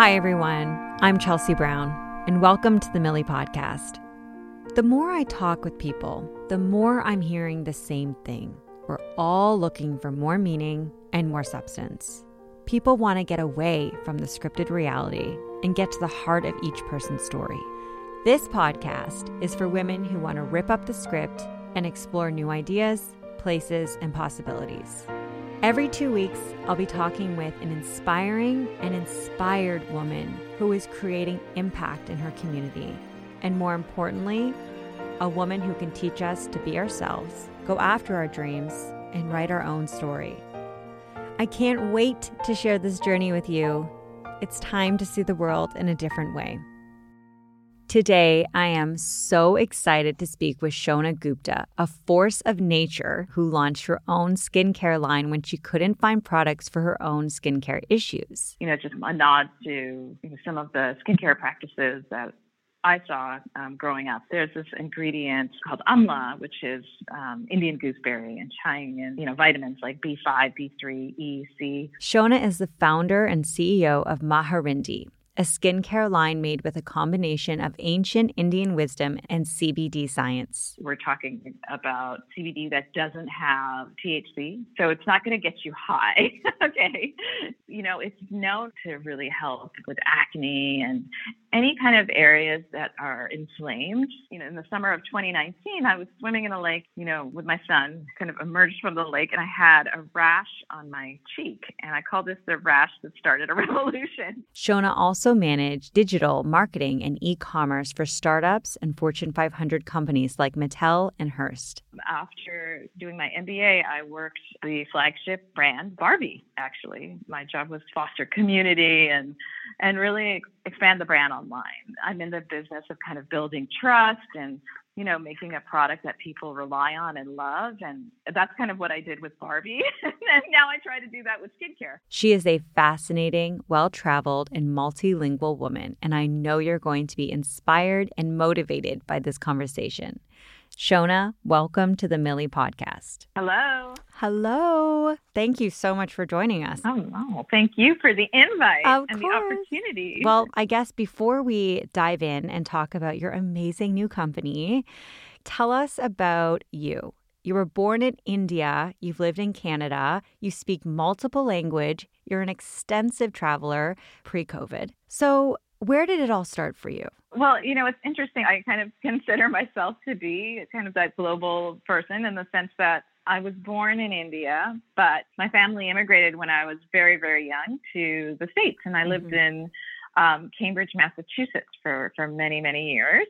Hi, everyone. I'm Chelsea Brown, and welcome to the Millie Podcast. The more I talk with people, the more I'm hearing the same thing. We're all looking for more meaning and more substance. People want to get away from the scripted reality and get to the heart of each person's story. This podcast is for women who want to rip up the script and explore new ideas, places, and possibilities. Every two weeks, I'll be talking with an inspiring and inspired woman who is creating impact in her community. And more importantly, a woman who can teach us to be ourselves, go after our dreams, and write our own story. I can't wait to share this journey with you. It's time to see the world in a different way. Today, I am so excited to speak with Shona Gupta, a force of nature who launched her own skincare line when she couldn't find products for her own skincare issues. You know, just a nod to you know, some of the skincare practices that I saw um, growing up. There's this ingredient called amla, which is um, Indian gooseberry and tying in, you know, vitamins like B5, B3, E, C. Shona is the founder and CEO of Maharindee, a skincare line made with a combination of ancient Indian wisdom and CBD science. We're talking about CBD that doesn't have THC, so it's not going to get you high. okay. You know, it's known to really help with acne and any kind of areas that are inflamed. You know, in the summer of 2019, I was swimming in a lake, you know, with my son, kind of emerged from the lake, and I had a rash on my cheek. And I call this the rash that started a revolution. Shona also managed digital marketing and e commerce for startups and Fortune 500 companies like Mattel and Hearst. After doing my MBA, I worked the flagship brand Barbie, actually. My job was foster community and and really expand the brand online. I'm in the business of kind of building trust and you know making a product that people rely on and love and that's kind of what I did with Barbie and now I try to do that with skincare. She is a fascinating, well-traveled and multilingual woman and I know you're going to be inspired and motivated by this conversation. Shona, welcome to the Millie podcast. Hello. Hello. Thank you so much for joining us. Oh, no. Thank you for the invite Of and course. the opportunity. Well, I guess before we dive in and talk about your amazing new company, tell us about you. You were born in India, you've lived in Canada, you speak multiple language, you're an extensive traveler pre-COVID. So, where did it all start for you? Well, you know, it's interesting. I kind of consider myself to be kind of that global person in the sense that I was born in India, but my family immigrated when I was very, very young to the States. And I lived in um, Cambridge, Massachusetts for, for many, many years.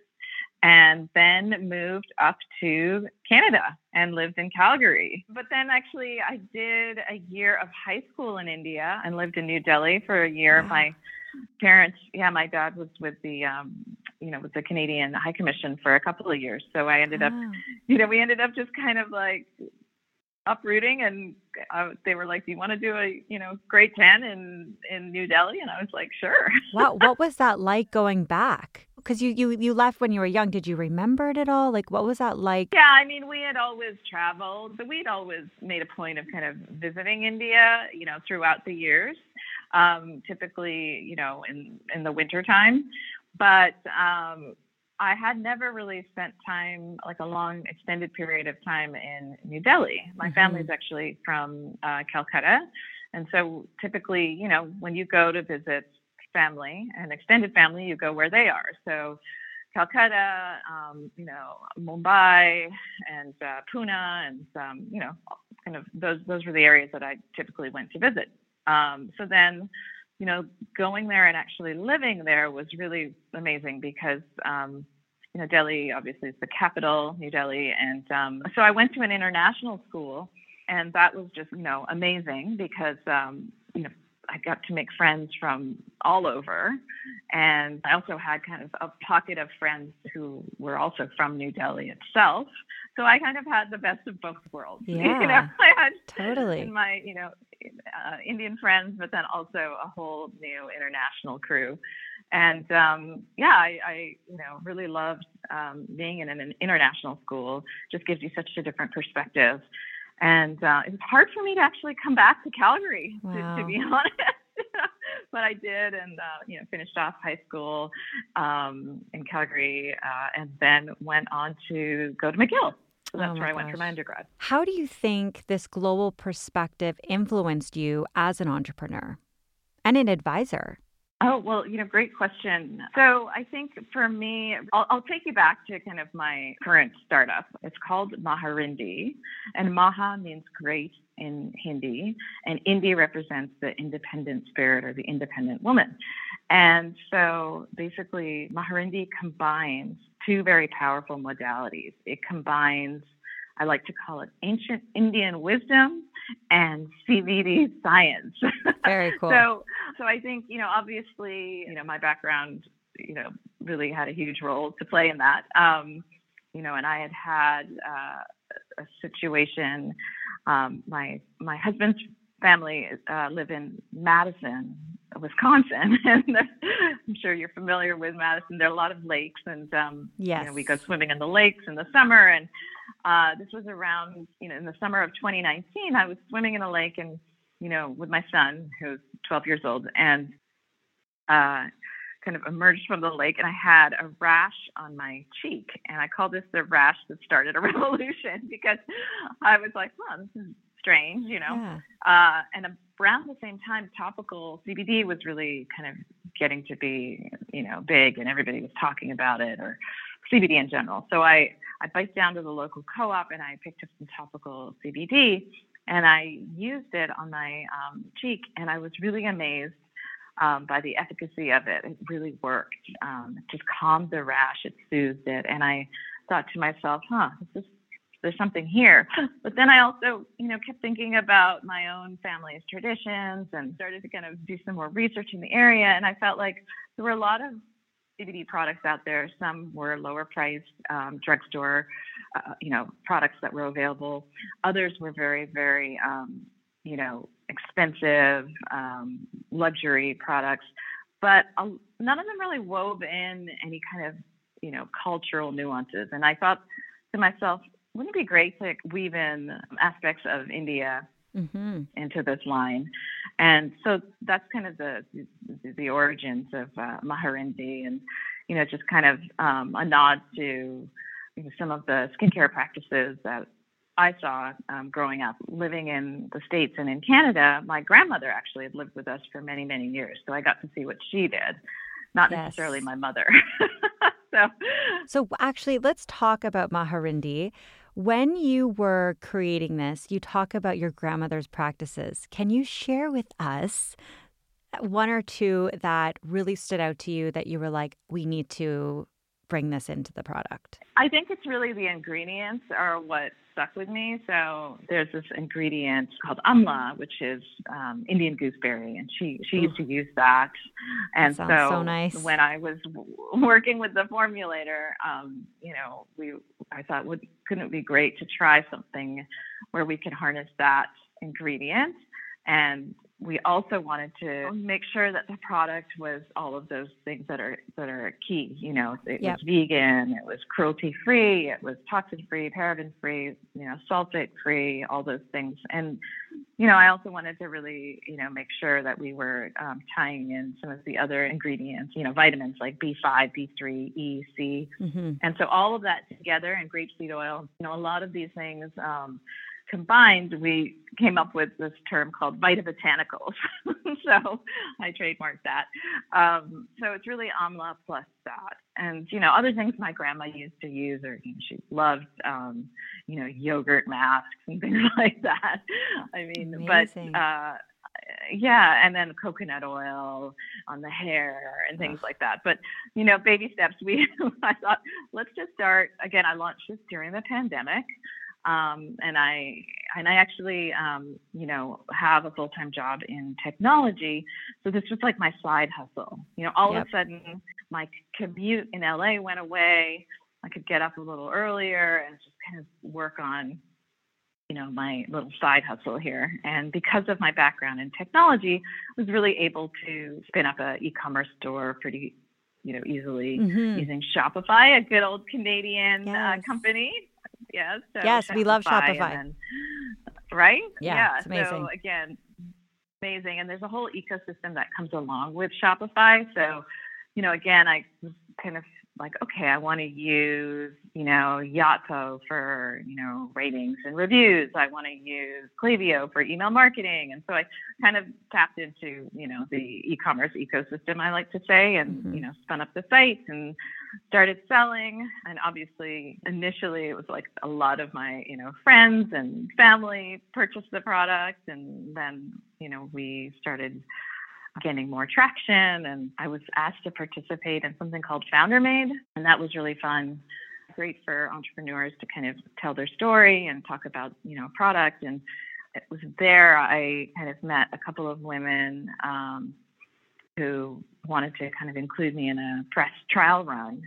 And then moved up to Canada and lived in Calgary. But then actually, I did a year of high school in India and lived in New Delhi for a year. Wow. My parents yeah my dad was with the um you know with the canadian high commission for a couple of years so i ended up Ah. you know we ended up just kind of like uprooting and uh, they were like do you want to do a you know grade 10 in in new delhi and i was like sure Wow, what was that like going back? Because you, you you left when you were young. Did you remember it at all? Like, what was that like? yeah i mean we had always traveled but we'd always made a point of kind of visiting india you know throughout the years um typically you know in in the winter time but um I had never really spent time, like a long extended period of time in New Delhi. My Mhm. family's actually from uh, Calcutta. And so typically, you know, when you go to visit family and extended family, you go where they are. So Calcutta, um, you know, Mumbai and uh, Pune and, um, you know, kind of those, those were the areas that I typically went to visit. Um, so then, you know, going there and actually living there was really amazing because, um, you know, Delhi obviously is the capital, New Delhi. And um, so I went to an international school, and that was just, you know, amazing because, um, you know, I got to make friends from all over. And I also had kind of a pocket of friends who were also from New Delhi itself. So I kind of had the best of both worlds. you know, Yeah. I had Totally. my, you know, uh, Indian friends, but then also a whole new international crew. And um, yeah, I, I, you know, really loved um, being in an international school. Just gives you such a different perspective. And uh, it was hard for me to actually come back to Calgary, to, Wow. to be honest. but I did, and uh, you know, finished off high school um, in Calgary, uh, and then went on to go to McGill. So that's Oh where I went for my undergrad. How do you think this global perspective influenced you as an entrepreneur and an advisor? Oh, well, you know, great question. So I think for me, I'll, I'll take you back to kind of my current startup. It's called Maharindee, and Maha means great in Hindi, and Indi represents the independent spirit or the independent woman. And so basically, Maharindee combines two very powerful modalities. It combines, I like to call it ancient Indian wisdom and CBD science. Very cool. So, so I think you know, obviously, you know, my background, you know, really had a huge role to play in that. Um, you know, and I had had uh, a situation. Um, my my husband's family uh, live in Madison, Wisconsin, and I'm sure you're familiar with Madison. There are a lot of lakes, and um, yes. you know, we go swimming in the lakes in the summer. And uh, this was around, you know, in the summer of 2019. I was swimming in a lake, and you know, with my son, who's 12 years old, and uh, kind of emerged from the lake, and I had a rash on my cheek, and I call this the rash that started a revolution because I was like, "Huh, this is strange," you know. Yeah. Uh, and around the same time, topical CBD was really kind of getting to be, you know, big, and everybody was talking about it, or CBD in general. So I I biked down to the local co-op and I picked up some topical CBD, and I used it on my um, cheek, and I was really amazed um, by the efficacy of it. It really worked. Um, it just calmed the rash, it soothed it, and I thought to myself, huh, this is there's something here. But then I also, you know, kept thinking about my own family's traditions and started to kind of do some more research in the area. And I felt like there were a lot of CBD products out there. Some were lower priced um, drugstore, uh, you know, products that were available. Others were very, very, um, you know, expensive um, luxury products. But none of them really wove in any kind of, you know, cultural nuances. And I thought to myself, wouldn't it be great to weave in aspects of India Mm-hmm. into this line? And so that's kind of the the, the origins of uh, Maharindee, and you know, just kind of um, a nod to you know, some of the skincare practices that I saw um, growing up, living in the states and in Canada. My grandmother actually had lived with us for many many years, so I got to see what she did, not Yes. necessarily my mother. so So, actually, let's talk about Maharindee. When you were creating this, you talk about your grandmother's practices. Can you share with us one or two that really stood out to you that you were like, we need to bring this into the product? I think it's really the ingredients are what stuck with me. So there's this ingredient called amla, which is um, Indian gooseberry, and she she used to use that. And sounds so, so nice. when I was w- working with the formulator, um, you know, we I thought, would couldn't it be great to try something where we could harness that ingredient and we also wanted to make sure that the product was all of those things that are that are key. You know, it Yep. was vegan, it was cruelty free, it was toxin free, paraben free, you know, sulfate free, all those things. And you know, I also wanted to really, you know, make sure that we were um, tying in some of the other ingredients, you know, vitamins like B5, B3, E, C, Mm-hmm. and so all of that together and grapeseed oil, you know, a lot of these things um, combined, we came up with this term called vitabotanicals. so I trademarked that. Um, so it's really amla plus that. And, you know, other things my grandma used to use, or you know, she loved, um, you know, yogurt masks and things like that. I mean, Amazing. but, uh, yeah, and then coconut oil on the hair and things like that. But you know, baby steps. We I thought let's just start again. I launched this during the pandemic, um, and I and I actually um, you know have a full time job in technology. So this was like my side hustle. You know, all Yep. of a sudden my commute in LA went away. I could get up a little earlier and just kind of work on you know my little side hustle here and because of my background in technology I was really able to spin up a e-commerce store pretty you know easily Mm-hmm. using shopify a good old canadian uh, company yes so Yes, we love Shopify. then- right Yeah, it's so again amazing. And there's a whole ecosystem that comes along with Shopify. So, you know, again, I kind of like, okay, I want to use, you know, Yotpo for, you know, ratings and reviews. I want to use Klaviyo for email marketing. And so I kind of tapped into, you know, the e-commerce ecosystem, I like to say, and, mm-hmm. you know, spun up the site and started selling. And obviously, initially, it was like a lot of my, you know, friends and family purchased the product. And then, you know, we started gaining more traction. And I was asked to participate in something called Founder Made, and that was really fun. Great for entrepreneurs to kind of tell their story and talk about, you know, product. And it was there I kind of met a couple of women um, who wanted to kind of include me in a press trial run.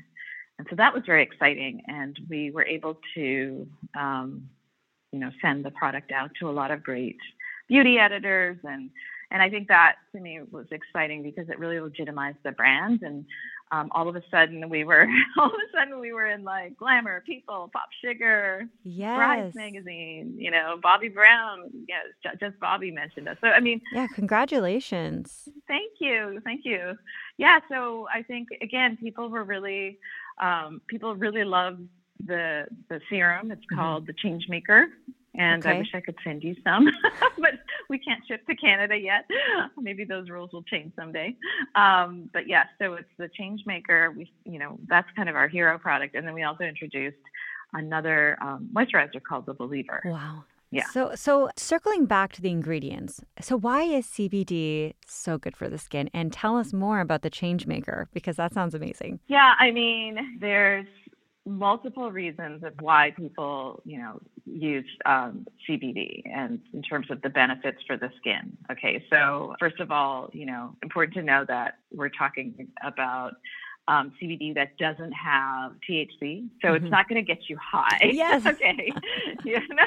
And so that was very exciting. And we were able to, um, you know, send the product out to a lot of great beauty editors and and I think that to me was exciting because it really legitimized the brand. And um, all of a sudden we were, all of a sudden we were in like Glamour, People, Pop Sugar, yes. Brides magazine, you know, Bobbi Brown. Yes, just Bobbi mentioned us. So I mean, yeah, congratulations. Thank you, thank you. Yeah, so I think again, people were really, um, people really love the the serum. It's mm-hmm. called the Change Maker and okay. I wish I could send you some, but we can't ship to Canada yet. Maybe those rules will change someday. Um, but yeah, so it's the change maker. We, you know, that's kind of our hero product, and then we also introduced another um, moisturizer called the Believer. Wow. Yeah. So, so circling back to the ingredients, so why is CBD so good for the skin? And tell us more about the change maker because that sounds amazing. Yeah, I mean, there's multiple reasons of why people, you know, use um, CBD and in terms of the benefits for the skin. Okay, so first of all, you know, important to know that we're talking about um, CBD that doesn't have THC, so mm-hmm. it's not going to get you high. Yes. okay. you know?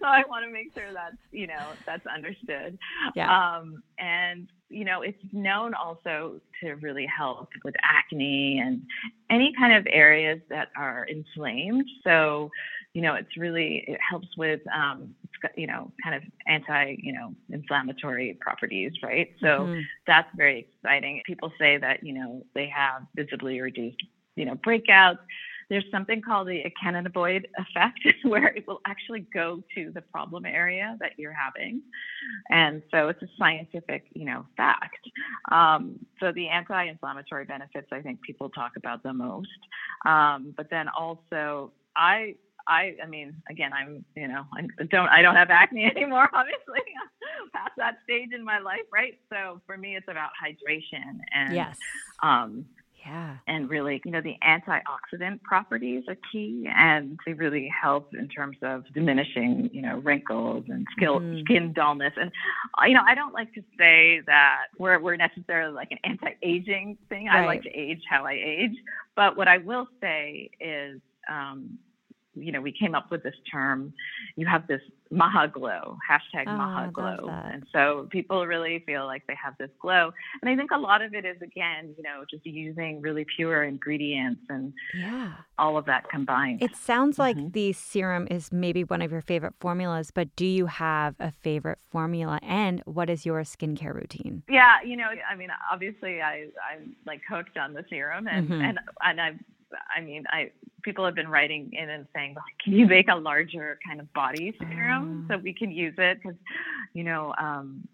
So I want to make sure that's you know that's understood. Yeah. Um, and you know, it's known also to really help with acne and any kind of areas that are inflamed. So, you know, it's really, it helps with, um, you know, kind of anti, you know, inflammatory properties, right? So mm-hmm. that's very exciting. People say that, you know, they have visibly reduced, you know, breakouts there's something called the cannabinoid effect where it will actually go to the problem area that you're having. And so it's a scientific, you know, fact. Um, so the anti-inflammatory benefits, I think people talk about the most. Um, but then also, I I, I mean, again, I'm, you know, I don't, I don't have acne anymore. Obviously, past that stage in my life, right? So for me, it's about hydration and, yes. um, yeah. And really, you know, the antioxidant properties are key and they really help in terms of diminishing, you know, wrinkles and skill, mm-hmm. skin dullness. And, you know, I don't like to say that we're, we're necessarily like an anti aging thing. Right. I like to age how I age. But what I will say is, um, you know, we came up with this term. You have this Maha glow, hashtag oh, Maha glow. And so people really feel like they have this glow. And I think a lot of it is, again, you know, just using really pure ingredients and yeah. all of that combined. It sounds like mm-hmm. the serum is maybe one of your favorite formulas, but do you have a favorite formula? And what is your skincare routine? Yeah, you know, I mean, obviously I, I'm like hooked on the serum and, mm-hmm. and, and I've I mean, I people have been writing in and saying, well, can you make a larger kind of body serum so we can use it? Because, you know, um,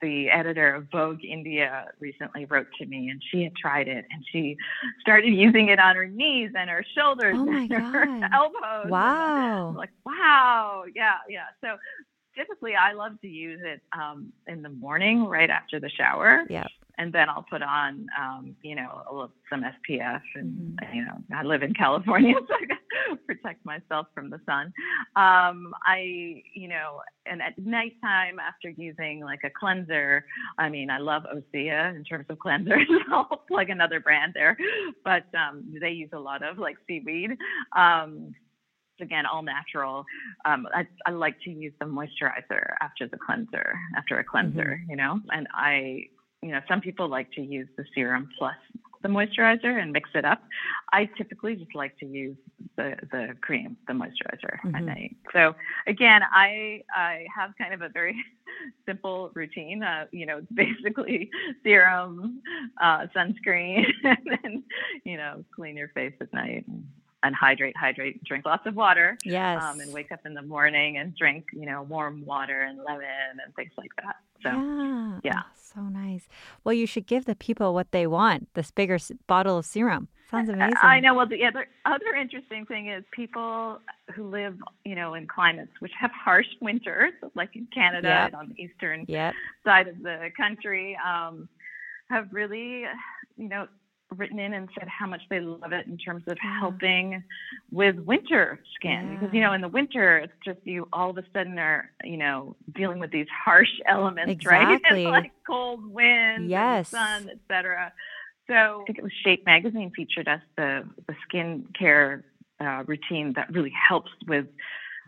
the editor of Vogue India recently wrote to me and she had tried it and she started using it on her knees and her shoulders oh and her elbows. Wow. like, wow. Yeah, yeah. So typically I love to use it um, in the morning right after the shower. Yeah and then I'll put on, um, you know, some SPF, and mm-hmm. you know, I live in California, so I gotta protect myself from the sun. Um, I, you know, and at nighttime after using like a cleanser, I mean, I love Osea in terms of cleansers. I'll plug another brand there, but um, they use a lot of like seaweed. Again all natural um, I, I, like to use the moisturizer after the cleanser after a cleanser mm-hmm. you know and i you know, some people like to use the serum plus the moisturizer and mix it up. I typically just like to use the the cream, the moisturizer mm-hmm. at night. So again, I I have kind of a very simple routine. Uh, you know, basically serum, uh, sunscreen, and then you know clean your face at night. And, hydrate, hydrate, drink lots of water. Yes. Um, and wake up in the morning and drink, you know, warm water and lemon and things like that. So, yeah. yeah. Oh, so nice. Well, you should give the people what they want this bigger bottle of serum. Sounds amazing. I know. Well, the other, other interesting thing is people who live, you know, in climates which have harsh winters, like in Canada yep. and on the eastern yep. side of the country, um, have really, you know, written in and said how much they love it in terms of helping with winter skin yeah. because you know in the winter it's just you all of a sudden are you know dealing with these harsh elements exactly. right like cold wind yes sun etc so i think it was shape magazine featured us the the skin care uh, routine that really helps with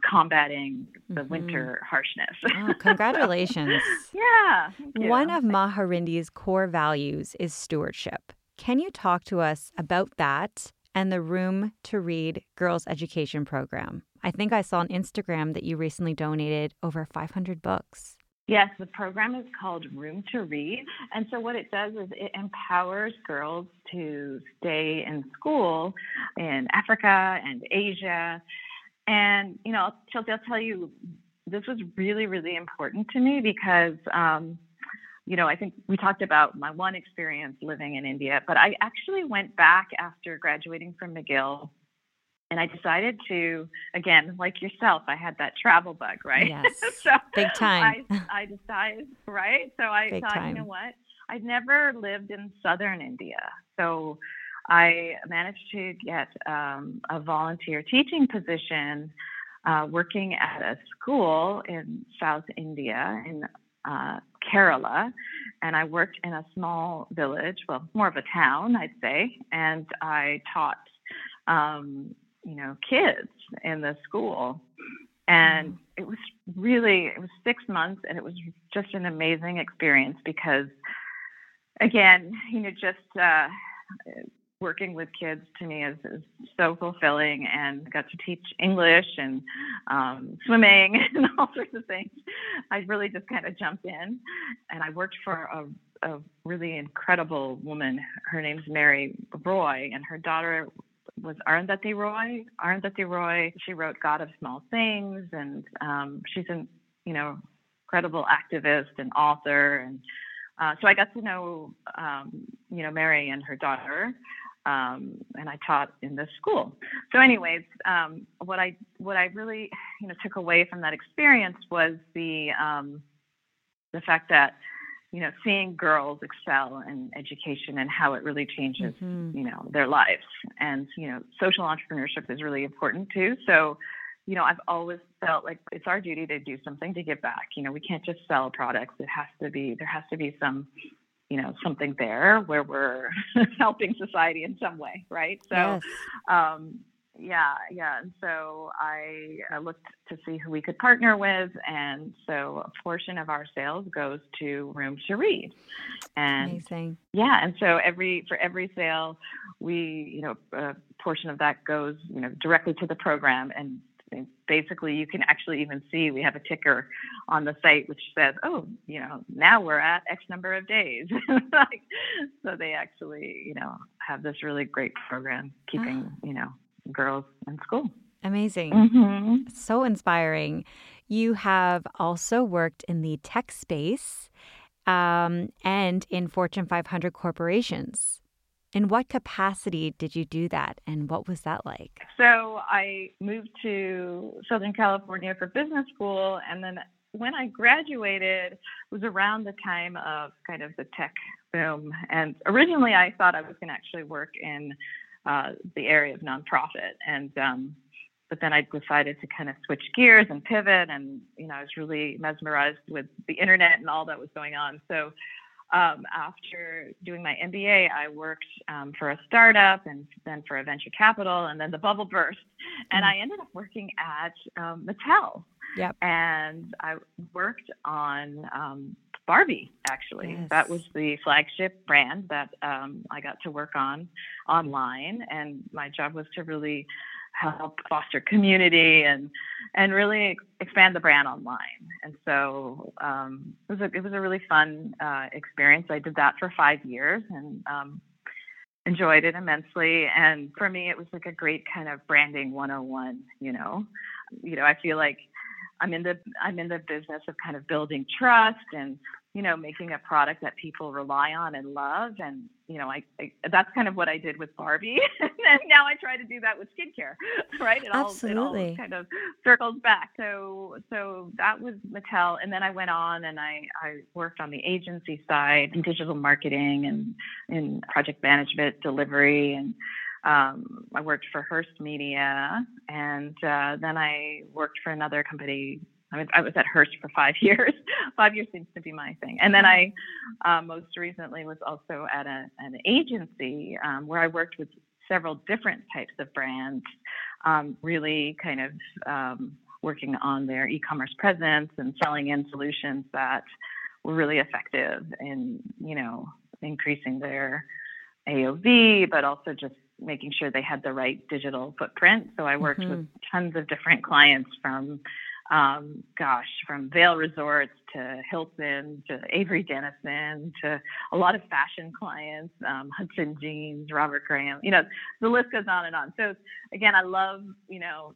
combating the mm-hmm. winter harshness. oh, congratulations. yeah. One of Maharindee's core values is stewardship. Can you talk to us about that and the Room to Read Girls Education Program? I think I saw on Instagram that you recently donated over 500 books. Yes, the program is called Room to Read. And so, what it does is it empowers girls to stay in school in Africa and Asia. And, you know, Chelsea, I'll tell you, this was really, really important to me because um, you know, I think we talked about my one experience living in India, but I actually went back after graduating from McGill and I decided to, again, like yourself, I had that travel bug, right? Yes. so big time. I, I, decided, right? So I big thought, time. you know what? I'd never lived in southern India. So I managed to get um, a volunteer teaching position uh, working at a school in South India in uh, Kerala, and I worked in a small village, well, more of a town, I'd say, and I taught, um, you know, kids in the school. And it was really, it was six months, and it was just an amazing experience because, again, you know, just uh, working with kids to me is, is so fulfilling and got to teach English and um, swimming and all sorts of things. I really just kind of jumped in and I worked for a, a really incredible woman. Her name's Mary Roy and her daughter was Arundhati Roy. Arundhati Roy, she wrote God of Small Things and um, she's an, you know, incredible activist and author and uh, so I got to know, um, you know, Mary and her daughter, um, and I taught in this school. So, anyways, um, what I what I really you know took away from that experience was the um, the fact that you know seeing girls excel in education and how it really changes mm-hmm. you know their lives, and you know social entrepreneurship is really important too. So. You know, I've always felt like it's our duty to do something to give back. You know, we can't just sell products. It has to be there has to be some you know something there where we're helping society in some way right so yes. um, yeah yeah and so I, I looked to see who we could partner with and so a portion of our sales goes to room to read and Amazing. yeah and so every for every sale we you know a portion of that goes you know directly to the program and basically you can actually even see we have a ticker on the site which says oh you know now we're at x number of days. Like, so they actually you know have this really great program keeping oh. you know girls in school. Amazing. Mm-hmm. so inspiring. You have also worked in the tech space um, and in fortune 500 corporations in what capacity did you do that and what was that like? So I moved to Southern California for business school and then when I graduated it was around the time of kind of the tech boom and originally I thought I was going to actually work in uh, the area of nonprofit and um, but then I decided to kind of switch gears and pivot and you know I was really mesmerized with the internet and all that was going on so um, after doing my MBA, I worked um, for a startup and then for a venture capital, and then the bubble burst, and I ended up working at um, Mattel. Yep. And I worked on um, Barbie, actually. Yes. That was the flagship brand that um, I got to work on online. And my job was to really help foster community and and really expand the brand online. And so um, it was a it was a really fun uh, experience. I did that for five years and um, enjoyed it immensely. And for me, it was like a great kind of branding 101. You know, you know, I feel like I'm in the I'm in the business of kind of building trust and you know, making a product that people rely on and love. And, you know, I, I that's kind of what I did with Barbie. and now I try to do that with skincare, right? It Absolutely. all, it all kind of circles back. So, so that was Mattel. And then I went on and I, I worked on the agency side in digital marketing and in project management delivery. And, um, I worked for Hearst Media, and uh, then I worked for another company I was, I was at Hearst for five years. five years seems to be my thing. And then I uh, most recently was also at a, an agency um, where I worked with several different types of brands, um, really kind of um, working on their e-commerce presence and selling in solutions that were really effective in, you know, increasing their AOV, but also just making sure they had the right digital footprint. So I worked mm-hmm. with tons of different clients from um, gosh, from Vail Resorts to Hilton to Avery Dennison to a lot of fashion clients, um, Hudson Jeans, Robert Graham, you know, the list goes on and on. So again, I love, you know,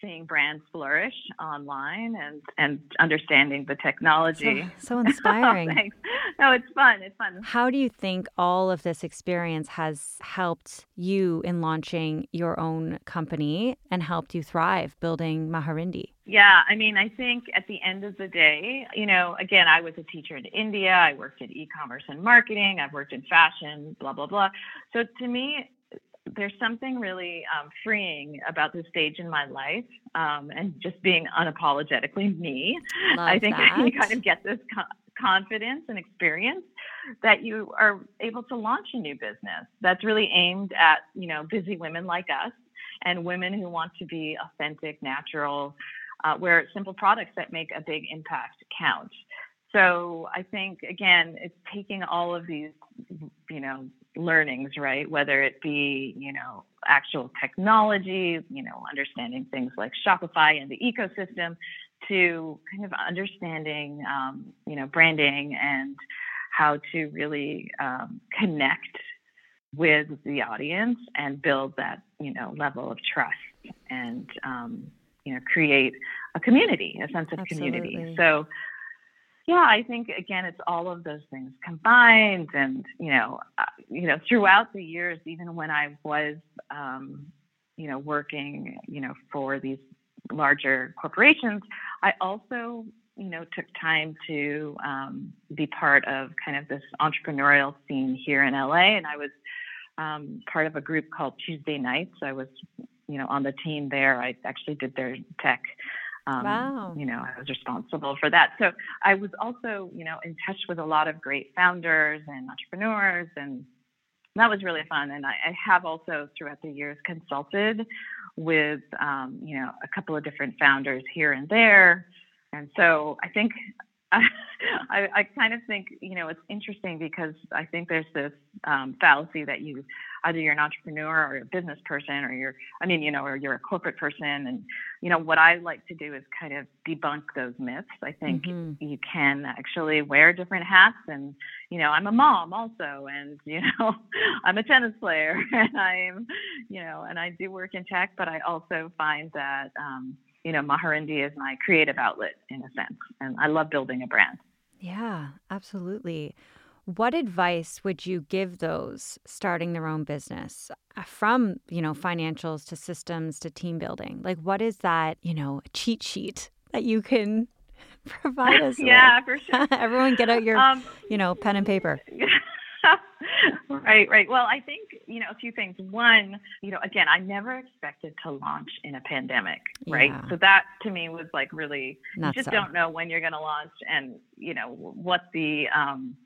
seeing brands flourish online and and understanding the technology. So, so oh, inspiring. no, it's fun. It's fun. How do you think all of this experience has helped you in launching your own company and helped you thrive building Maharindee? Yeah, I mean, I think at the end of the day, you know, again, I was a teacher in India. I worked in e-commerce and marketing. I've worked in fashion, blah blah blah. So to me, there's something really um, freeing about this stage in my life um, and just being unapologetically me. Love I think that. you kind of get this co- confidence and experience that you are able to launch a new business that's really aimed at you know busy women like us and women who want to be authentic, natural, uh, where simple products that make a big impact count. So I think again, it's taking all of these, you know, learnings, right? Whether it be, you know, actual technology, you know, understanding things like Shopify and the ecosystem, to kind of understanding, um, you know, branding and how to really um, connect with the audience and build that, you know, level of trust and, um, you know, create a community, a sense of Absolutely. community. So yeah, I think again, it's all of those things combined, and you know, uh, you know, throughout the years, even when I was, um, you know, working, you know, for these larger corporations, I also, you know, took time to um, be part of kind of this entrepreneurial scene here in LA, and I was um, part of a group called Tuesday Nights. I was, you know, on the team there. I actually did their tech um, wow. You know, I was responsible for that. So I was also, you know, in touch with a lot of great founders and entrepreneurs, and that was really fun. And I, I have also, throughout the years, consulted with, um, you know, a couple of different founders here and there. And so I think I, I, kind of think, you know, it's interesting because I think there's this um, fallacy that you either you're an entrepreneur or a business person or you're, I mean, you know, or you're a corporate person. And, you know, what I like to do is kind of debunk those myths. I think mm-hmm. you can actually wear different hats. And, you know, I'm a mom also. And, you know, I'm a tennis player and I'm, you know, and I do work in tech, but I also find that, um, you know, Maharindee is my creative outlet in a sense. And I love building a brand. Yeah, absolutely. What advice would you give those starting their own business uh, from, you know, financials to systems to team building? Like what is that, you know, cheat sheet that you can provide us yeah, with? for sure. Everyone get out your, um, you know, pen and paper. right, right. Well, I think, you know, a few things. One, you know, again, I never expected to launch in a pandemic, right? Yeah. So that to me was like really, Not you just so. don't know when you're going to launch and, you know, what the, um,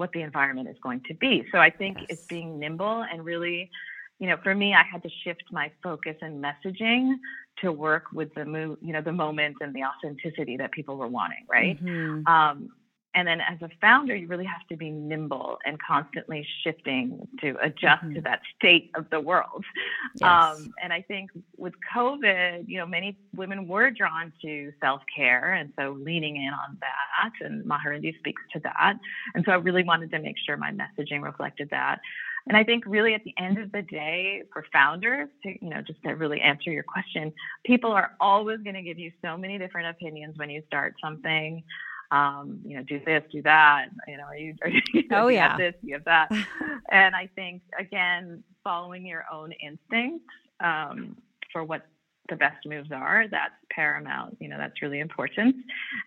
what the environment is going to be. So I think yes. it's being nimble and really, you know, for me, I had to shift my focus and messaging to work with the mo- you know, the moment and the authenticity that people were wanting, right? Mm-hmm. Um, and then as a founder, you really have to be nimble and constantly shifting to adjust mm-hmm. to that state of the world. Yes. Um, and I think with COVID, you know, many women were drawn to self care. And so leaning in on that, and Maharindee speaks to that. And so I really wanted to make sure my messaging reflected that. And I think really at the end of the day, for founders, to, you know, just to really answer your question, people are always going to give you so many different opinions when you start something um, you know, do this, do that. You know, are you, are you, oh, you yeah. have this, you have that. and I think, again, following your own instincts um, for what the best moves are, that's paramount. You know, that's really important.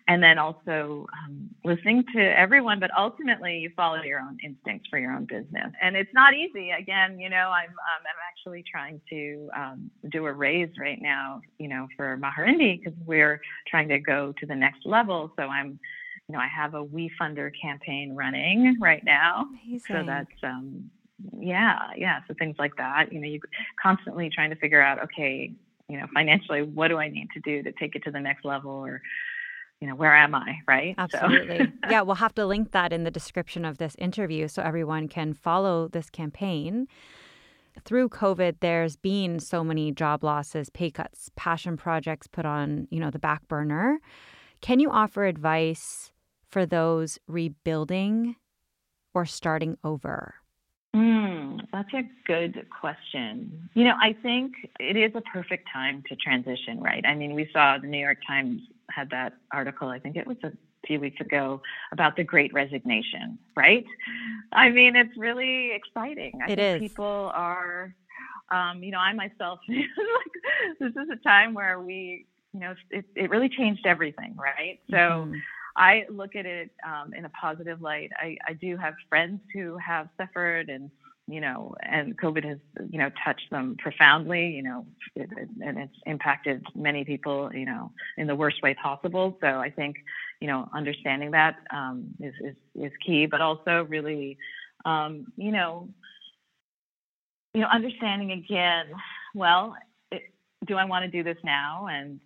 And then also um, listening to everyone, but ultimately you follow your own instincts for your own business. And it's not easy. Again, you know, I'm, um, I'm actually trying to um, do a raise right now, you know, for Maharindee because we're trying to go to the next level. So I'm, you know, I have a WeFunder campaign running right now. Amazing. So that's, um, yeah, yeah. So things like that, you know, you constantly trying to figure out, okay, you know, financially, what do I need to do to take it to the next level or, you know, where am I, right? Absolutely. So. yeah, we'll have to link that in the description of this interview so everyone can follow this campaign. Through COVID, there's been so many job losses, pay cuts, passion projects put on, you know, the back burner. Can you offer advice for those rebuilding or starting over? Mm, that's a good question. You know, I think it is a perfect time to transition, right? I mean, we saw the New York Times had that article, I think it was a few weeks ago, about the great resignation, right? I mean, it's really exciting. I it think is. People are, um, you know, I myself, like, this is a time where we, you know, it, it really changed everything, right? So, mm-hmm I look at it um, in a positive light. I, I do have friends who have suffered and you know, and COVID has, you know, touched them profoundly, you know, it, it, and it's impacted many people, you know, in the worst way possible. So I think, you know, understanding that um, is, is is key, but also really, um, you know, you know, understanding again. Well, it, do I want to do this now? And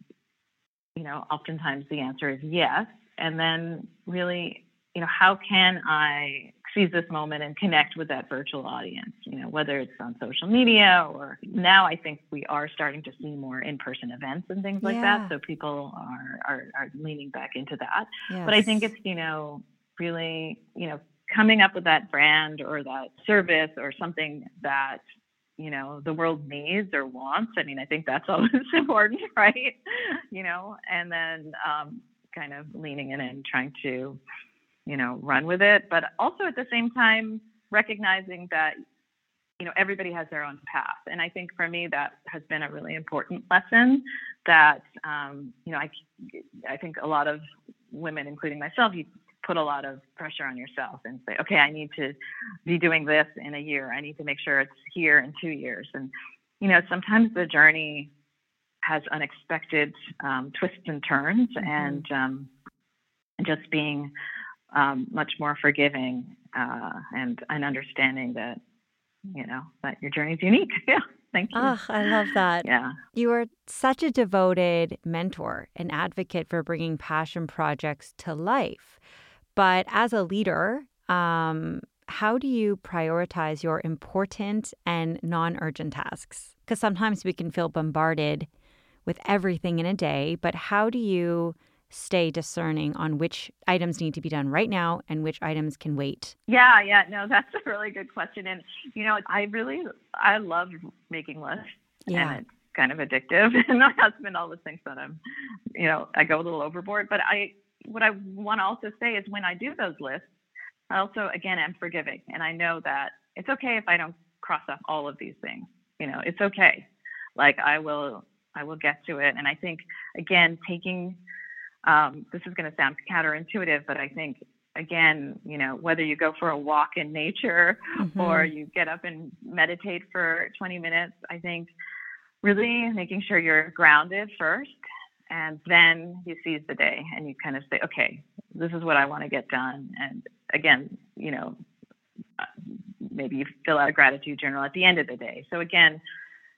you know, oftentimes the answer is yes and then really you know how can i seize this moment and connect with that virtual audience? You know whether it's on social media or now i think we are starting to see more in-person events and things like yeah. that so people are, are are leaning back into that. Yes. but i think it's you know really you know coming up with that brand or that service or something that you know the world needs or wants. I mean i think that's always important right? You know and then um, kind of leaning in and trying to, you know, run with it. But also at the same time, recognizing that, you know, everybody has their own path. And I think for me, that has been a really important lesson that, um, you know, I, I think a lot of women, including myself, you put a lot of pressure on yourself and say, okay, I need to be doing this in a year. I need to make sure it's here in two years. And, you know, sometimes the journey has unexpected um, twists and turns, mm-hmm. and um, just being um, much more forgiving uh, and and understanding that you know that your journey is unique. yeah. Thank you. Oh, I love that. Yeah. You are such a devoted mentor and advocate for bringing passion projects to life. But as a leader, um, how do you prioritize your important and non urgent tasks? Because sometimes we can feel bombarded with everything in a day, but how do you stay discerning on which items need to be done right now and which items can wait? Yeah, yeah, no, that's a really good question. And you know, I really I love making lists. Yeah. And it's kind of addictive. And my husband always thinks that I'm, you know, I go a little overboard. But I what I want to also say is when I do those lists, I also again am forgiving. And I know that it's okay if I don't cross off all of these things. You know, it's okay. Like I will I will get to it. And I think, again, taking um, this is going to sound counterintuitive, but I think, again, you know, whether you go for a walk in nature mm-hmm. or you get up and meditate for 20 minutes, I think really making sure you're grounded first and then you seize the day and you kind of say, okay, this is what I want to get done. And again, you know, maybe you fill out a gratitude journal at the end of the day. So again,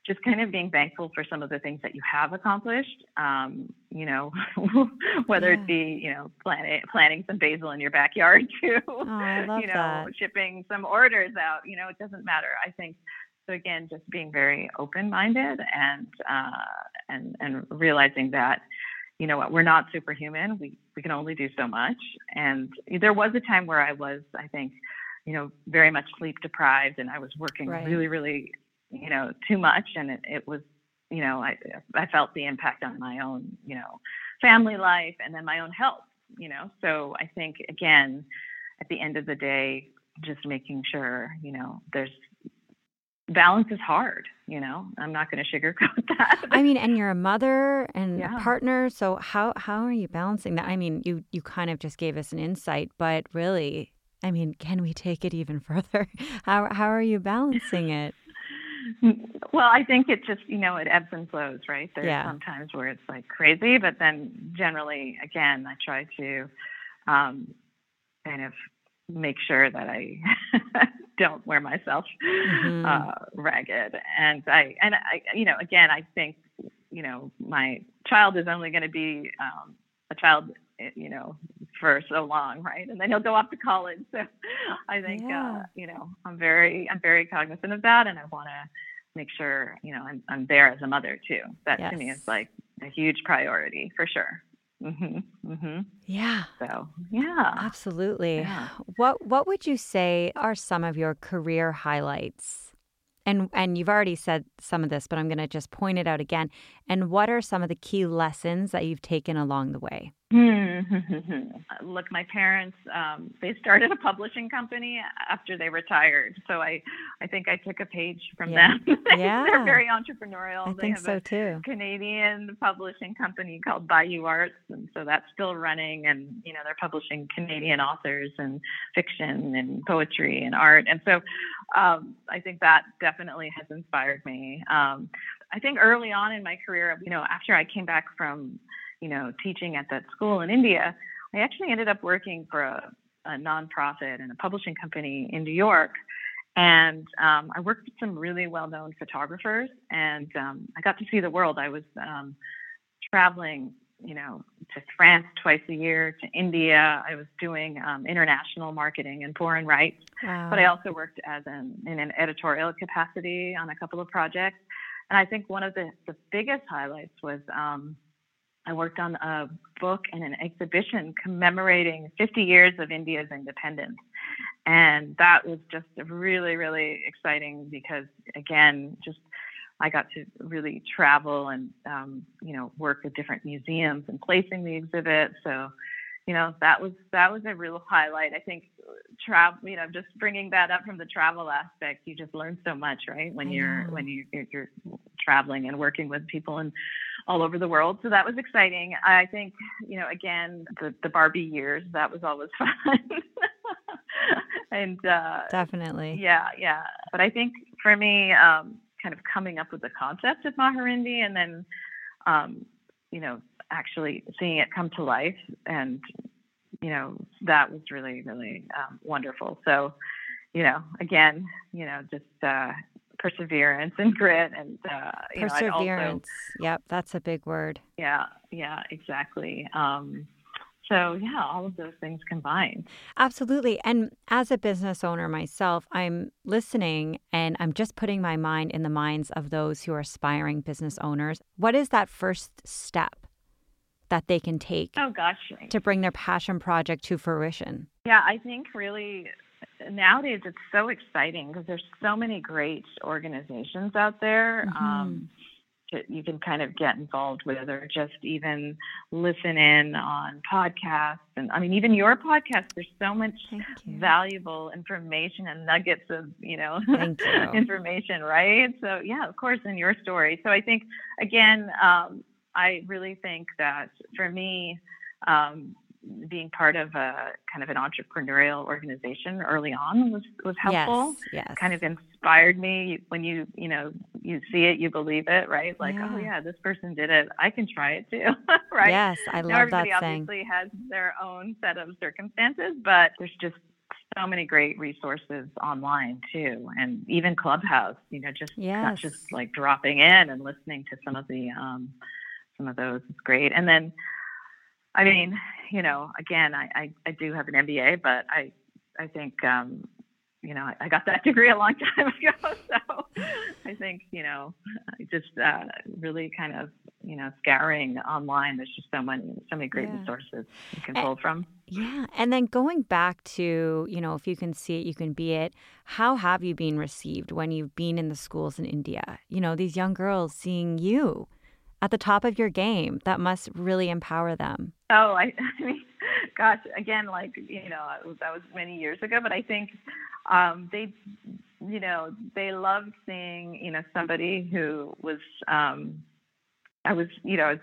just kind of being thankful for some of the things that you have accomplished um, you know, whether Yeah. it be, you know, planting planting some basil in your backyard to, Oh, you know, that. shipping some orders out. You know, it doesn't matter. I think so. Again, just being very open-minded and uh, and and realizing that, you know, what we're not superhuman. We we can only do so much. And there was a time where I was, I think, you know, very much sleep deprived, and I was working Right. really, really, you know, too much, and it, it was, you know, I I felt the impact on my own, you know, family life and then my own health. You know, so I think again, at the end of the day, just making sure, you know, there's balance is hard. You know, I'm not going to sugarcoat that. I mean, and you're a mother and Yeah. a partner, so how how are you balancing that? I mean, you you kind of just gave us an insight, but really, I mean, can we take it even further? How how are you balancing it? Well, I think it just, you know, it ebbs and flows, right? There's Yeah. some times where it's like crazy, but then generally, again, I try to um, kind of make sure that I don't wear myself Mhm. uh, ragged. And I, and I, you know, again, I think, you know, my child is only going to be um, a child, eh, you know, for so long, right? And then he'll go off to college. So I think, Yeah. uh, you know, I'm very, I'm very cognizant of that, and I want to make sure, you know, I'm, I'm there as a mother too. That to me is like a huge priority for sure. Mm-hmm, mm-hmm. Yeah, So yeah. absolutely. Yeah. What what would you say are some of your career highlights? And and you've already said some of this, but I'm going to just point it out again. And what are some of the key lessons that you've taken along the way? Hmm. Look, my parents, um, they started a publishing company after they retired. So I, I think I took a page from Yeah. them. Yeah. They're very entrepreneurial. I they think have so a too. Canadian publishing company called Bayeux Arts. And so that's still running. And, you know, they're publishing Canadian authors and fiction and poetry and art. And so um, I think that definitely has inspired me. Um, I think early on in my career, you know, after I came back from, you know, teaching at that school in India, I actually ended up working for a, a nonprofit and a publishing company in New York. And um, I worked with some really well known photographers, and um, I got to see the world. I was um, traveling, you know, to France twice a year, to India. I was doing um, international marketing and foreign rights Wow. but I also worked as an in an editorial capacity on a couple of projects. And I think one of the, the biggest highlights was um, I worked on a book and an exhibition commemorating 50 years of India's independence. And that was just really, really exciting because, again, just I got to really travel and, um, you know, work with different museums and placing the exhibit. So, you know, that was that was a real highlight. I think travel, you know, just bringing that up from the travel aspect, you just learn so much, right? When you're when you, you're, you're traveling and working with people and all over the world. So that was exciting. I think, you know, again, the the Barbie years, that was always fun. and uh, Definitely. yeah, yeah. But I think for me, um, kind of coming up with the concept of Maharindee and then, um, you know, actually seeing it come to life and, you know, that was really, really um, wonderful. So, you know, again, you know, just uh, perseverance and grit and, uh, you know, also Perseverance. Yep, that's a big word. yeah, yeah, exactly. Um, so yeah, all of those things combined. Absolutely. And as a business owner myself, I'm listening and I'm just putting my mind in the minds of those who are aspiring business owners. What is that first step that they can take Oh gosh, to bring their passion project to fruition? Yeah, I think really nowadays it's so exciting because there's so many great organizations out there. Mhm. Um, that you can kind of get involved with, or just even listen in on podcasts. And I mean, even your podcast, there's so much valuable information and nuggets of you know you. information right so yeah of course in your story so i think again um, i really think that for me um, being part of a kind of an entrepreneurial organization early on was was helpful Yes. Yes. kind of inspired me when you you know you see it you believe it right like oh Yeah. yeah this person did it i can try it too right Yes, I now love that everybody saying. obviously has their own set of circumstances, but there's just so many great resources online too, and even Clubhouse. You know, just not just like dropping in and listening to some of the um, some of those. It's great. And then, I mean, you know, again, I, I, I do have an MBA, but I, I think, um, you know, I got that degree a long time ago. So I think, you know, just uh, really kind of, you know, scouring online. There's just so many, so many great Yeah. resources you can And- pull from. Yeah. And then going back to, you know, if you can see it, you can be it. How have you been received when you've been in the schools in India? You know, these young girls seeing you at the top of your game, that must really empower them. Oh, I, I mean, gosh, again, like you know, that was many years ago, but I think um, they, you know, they loved seeing you know somebody who was. Um, I was, you know, I was,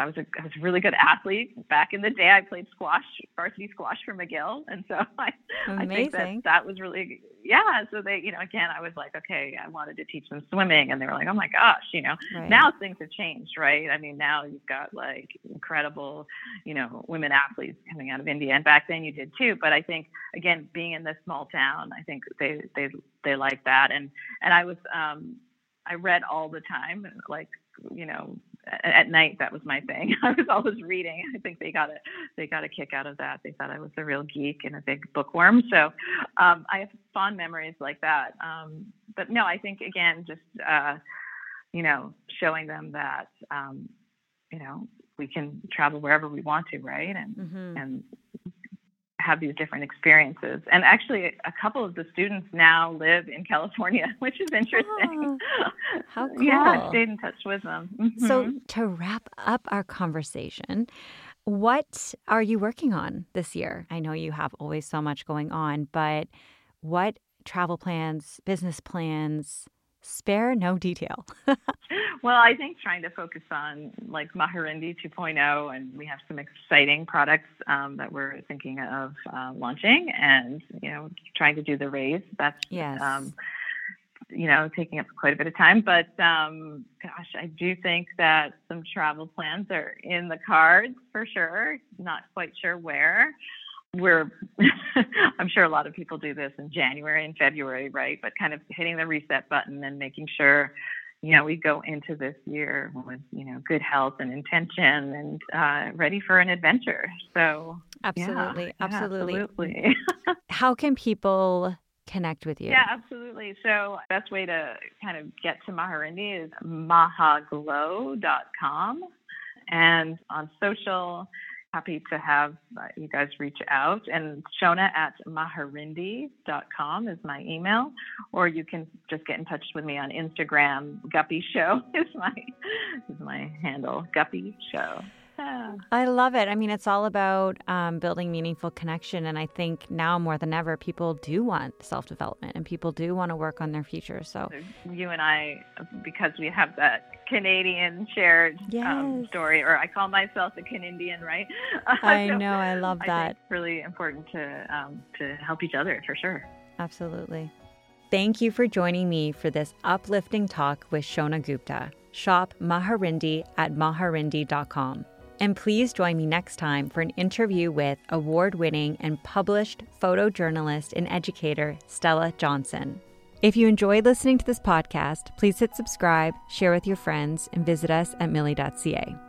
I was a, I was a really good athlete back in the day. I played squash, varsity squash for McGill, and so I, I think that that was really, yeah. So they, you know, again, I was like, okay, I wanted to teach them swimming, and they were like, oh my gosh, you know, Right. now things have changed, right? I mean, now you've got like incredible, you know, women athletes coming out of India, and back then you did too. But I think again, being in this small town, I think they they they like that, and and I was um, I read all the time, like you know. At, night, that was my thing. I was always reading. I think they got a they got a kick out of that. They thought I was a real geek and a big bookworm. So um, I have fond memories like that. Um, but no, I think again, just uh, you know, showing them that, um, you know, we can travel wherever we want to, right? And hmm and have these different experiences. And actually, a couple of the students now live in California, which is interesting. how cool. Yeah, I cool. stayed in touch with them. So, Mhm. to wrap up our conversation, what are you working on this year? I know you have always so much going on, but what travel plans, business plans, spare no detail? Well, I think trying to focus on like Maharindee 2.0, and we have some exciting products um, that we're thinking of uh, launching, and you know, trying to do the raise. That's Yes. um, you know, taking up quite a bit of time. But um, gosh, I do think that some travel plans are in the cards for sure. Not quite sure where. We're, I'm sure a lot of people do this in January and February, right? But kind of hitting the reset button and making sure, you know, we go into this year with, you know, good health and intention and uh, ready for an adventure. So, yeah, Absolutely. yeah, absolutely. absolutely. How can people connect with you? Yeah, absolutely. So best way to kind of get to Maharindee is mahaglow.com. And on social, happy to have uh, you guys reach out. And Shona at maharindee.com is my email. Or you can just get in touch with me on Instagram. Guppy Show is my, is my handle. Guppy Show. Yeah. I love it. I mean, it's all about um, building meaningful connection. And I think now more than ever, people do want self development and people do want to work on their future. So, you and I, because we have that Canadian shared um, story, or I call myself a Canadian, right? I So know. I love that. it's really important to um, to help each other for sure. Absolutely. Thank you for joining me for this uplifting talk with Shona Gupta. Shop Maharindee at maharindee.com. And please join me next time for an interview with award winning and published photojournalist and educator Stella Johnson. If you enjoyed listening to this podcast, please hit subscribe, share with your friends, and visit us at millie.ca.